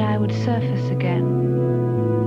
I would surface again